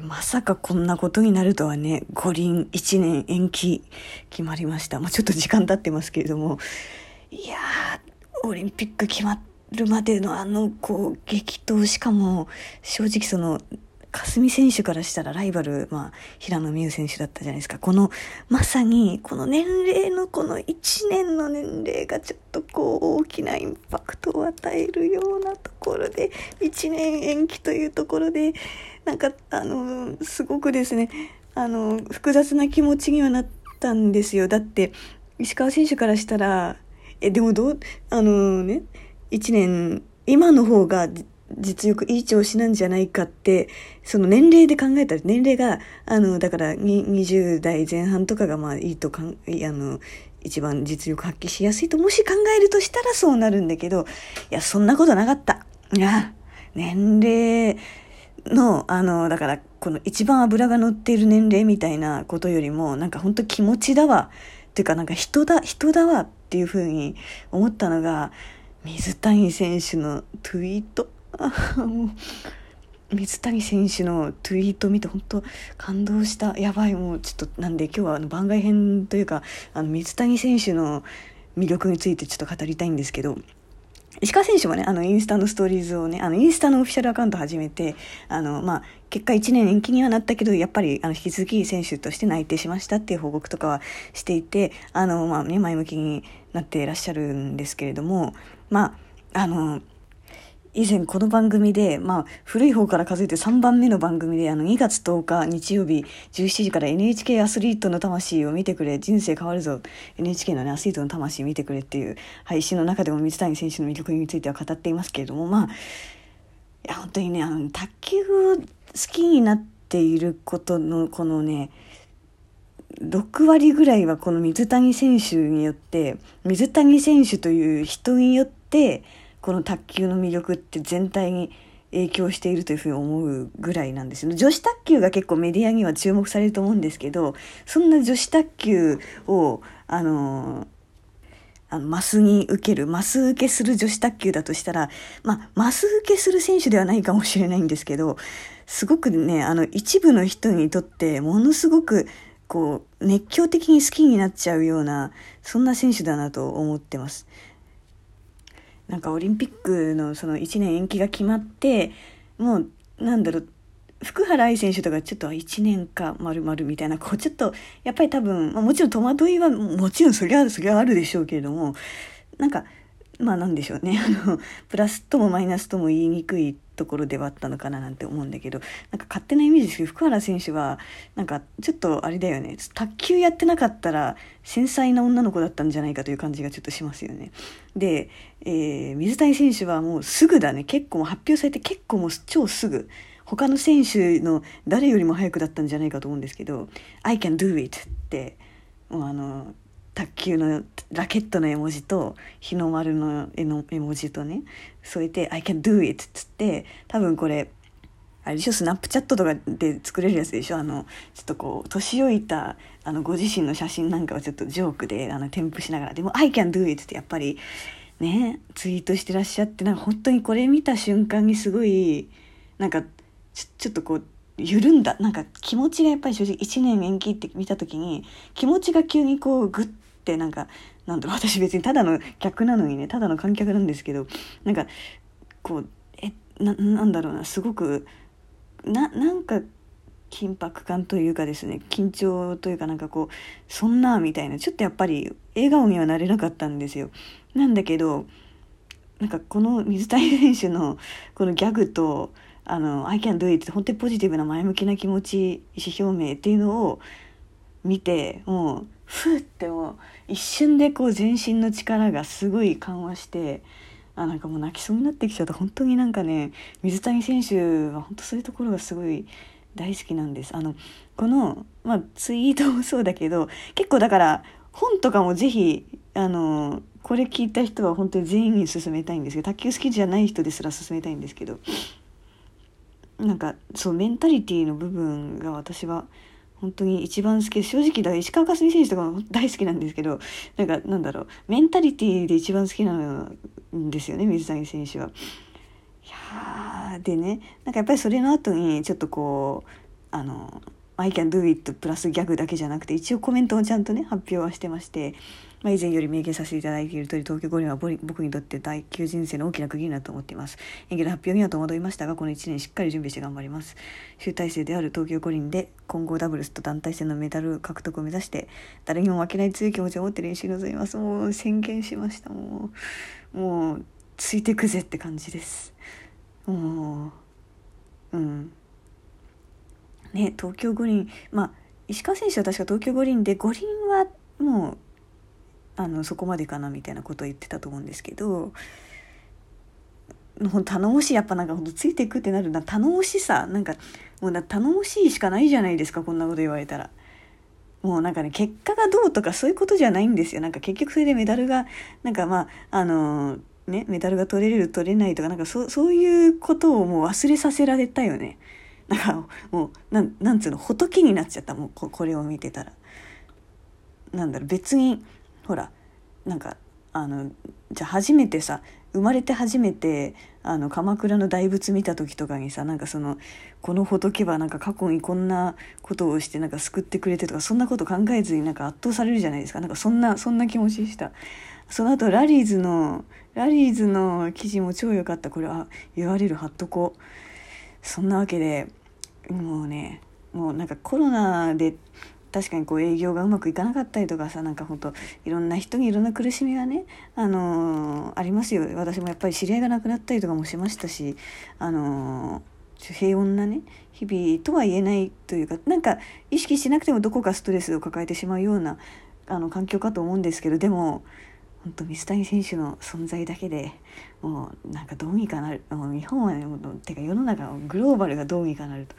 まさかこんなことになるとはね、五輪1年延期決まりました。まあ、ちょっと時間経ってますけれども、いやー、オリンピック決まるまでのあの、こう、激闘、しかも、正直その、霞選手からしたらライバル、まあ、平野美宇選手だったじゃないですか。この、まさに、この年齢のこの1年の年齢がちょっとこう、大きなインパクトを与えるようなところで、1年延期というところで、なんか、あの、すごくですね、あの、複雑な気持ちにはなったんですよ。だって、石川選手からしたら、え、でもどう、あのね、1年、今の方が実力いい調子なんじゃないかって、その年齢で考えたら、年齢が、あの、だから20代前半とかがまあいいとかん、あの、一番実力発揮しやすいと、もし考えるとしたらそうなるんだけど、いや、そんなことなかった。いや、年齢の、あの、だから、この一番脂が乗っている年齢みたいなことよりも、なんか本当気持ちだわ。っていうか、なんか人だ、人だわっていうふうに思ったのが、水谷選手のツイート。も う水谷選手のツイート見て本当感動した。やばいもうちょっとなんで今日はあの番外編というかあの水谷選手の魅力についてちょっと語りたいんですけど石川選手もね、あの、インスタのストーリーズをね、あの、インスタのオフィシャルアカウント始めて、あの、まあ、結果1年延期にはなったけど、やっぱり、あの、引き続き選手として内定しましたっていう報告とかはしていて、あの、まあね、前向きになっていらっしゃるんですけれども、まあ、あの、以前この番組で、まあ、古い方から数えて3番目の番組で、あの、2月10日日曜日17時から NHK アスリートの魂を見てくれ、人生変わるぞ、NHK のね、アスリートの魂見てくれっていう配信の中でも水谷選手の魅力については語っていますけれども、まあ、いや、本当にね、あの、卓球を好きになっていることの、このね、6割ぐらいはこの水谷選手によって、水谷選手という人によって、この卓球の魅力って全体に影響しているというふうに思うぐらいなんですよ。女子卓球が結構メディアには注目されると思うんですけど、そんな女子卓球を、あの、あのマスに受ける、マス受けする女子卓球だとしたら、まあ、マス受けする選手ではないかもしれないんですけど、すごくね、あの、一部の人にとって、ものすごく、こう、熱狂的に好きになっちゃうような、そんな選手だなと思ってます。なんかオリンピックのその1年延期が決まってもうなんだろう福原愛選手とかちょっと1年かまるまるみたいなこうちょっとやっぱり多分、もちろん戸惑いはもちろんそりゃそりゃあるでしょうけれどもなんかまあなんでしょうね あのプラスともマイナスとも言いにくいところではあったのかななんて思うんだけどなんか勝手なイメージですけど福原選手はなんかちょっとあれだよね卓球やってなかったら繊細な女の子だったんじゃないかという感じがちょっとしますよね。で、えー、水谷選手はもうすぐだね結構発表されて結構もう超すぐ。他の選手の誰よりも早くだったんじゃないかと思うんですけど「I can do it」ってもうあの卓球のラケットの絵文字と日の丸の絵の絵文字とね添えて「I can do it」っつって多分これあれでしょスナップチャットとかで作れるやつでしょ？あのちょっとこう年老いたあのご自身の写真なんかをちょっとジョークであの添付しながら。でも「I can do it」ってやっぱりねツイートしてらっしゃってなんか本当にこれ見た瞬間にすごいなんかちょっとこう緩んだ。なんか気持ちがやっぱり正直1年延期って見た時に気持ちが急にこうグッってなんかなんだろう私別にただの客なのにねただの観客なんですけどなんかこうえななんだろうなすごくななんか緊迫感というかですね緊張というかなんかこうそんなみたいなちょっとやっぱり笑顔にはなれなかったんですよ。なんだけどなんかこの水谷選手のこのギャグとあの「I can do it」って本当にポジティブな前向きな気持ち意思表明っていうのを見てもうふってもう一瞬でこう全身の力がすごい緩和してあなんかもう泣きそうになってきちゃった本当になんかね水谷選手は本当そういうところがすごい大好きなんです。あのこの、まあ、ツイートもそうだけど結構だから本とかもぜひあのこれ聞いた人は本当に全員に勧めたいんですけど卓球好きじゃない人ですら勧めたいんですけどなんかそうメンタリティーの部分が私は本当に一番好き正直だ石川佳純選手とかも大好きなんですけどなんかなんだろうメンタリティーで一番好きなんですよね水谷選手は。いやでねなんかやっぱりそれの後にちょっとこうあの「I can do it」プラスギャグだけじゃなくて一応コメントもちゃんとね発表はしてましてまあ、以前より明言させていただいている通り東京五輪は僕にとって第9人生の大きな区切りだと思っています。演技の発表には戸惑いましたがこの1年しっかり準備して頑張ります。集大成である東京五輪で混合ダブルスと団体戦のメダル獲得を目指して誰にも負けない強い気持ちを持って練習に臨みます。もう宣言しました。もうもうついてくぜって感じです。もううん。ね東京五輪まあ石川選手は確か東京五輪で五輪はもうあのそこまでかなみたいなことを言ってたと思うんですけどほん頼もしいやっぱなんかほんとついていくってなるな頼もしさなんかもうな頼もしいしかないじゃないですかこんなこと言われたら。もうなんかね結果がどうとかそういうことじゃないんですよなんか結局それでメダルがなんかまああのねメダルが取れる取れないとかなんかそそういうことをもう忘れさせられたよねなんかもうななんつうの仏になっちゃったもうここれを見てたら。なんだろう別にほらなんかあのじゃあ初めてさ生まれて初めてあの鎌倉の大仏見た時とかにさなんかそのこの仏はなんか過去にこんなことをしてなんか救ってくれてとかそんなこと考えずになんか圧倒されるじゃないですか。なんかそんなそんな気持ちでした。その後ラリーズのラリーズの記事も超良かった。これは言われる貼っとこう。そんなわけでもうねもうなんかコロナで確かにこう営業がうまくいかなかったりとかさなんかほんといろんな人にいろんな苦しみがね、あのー、ありますよ。私もやっぱり知り合いが亡くなったりとかもしましたし、あのー、平穏なね日々とは言えないというかなんか意識しなくてもどこかストレスを抱えてしまうようなあの環境かと思うんですけどでも本当水谷選手の存在だけでもうなんかどうにかなるもう日本はてか世の中のグローバルがどうにかなると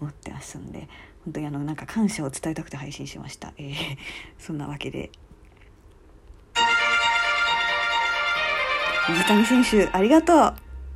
思ってますんで本当にあのなんか感謝を伝えたくて配信しました、えー、そんなわけで。水谷選手ありがとう。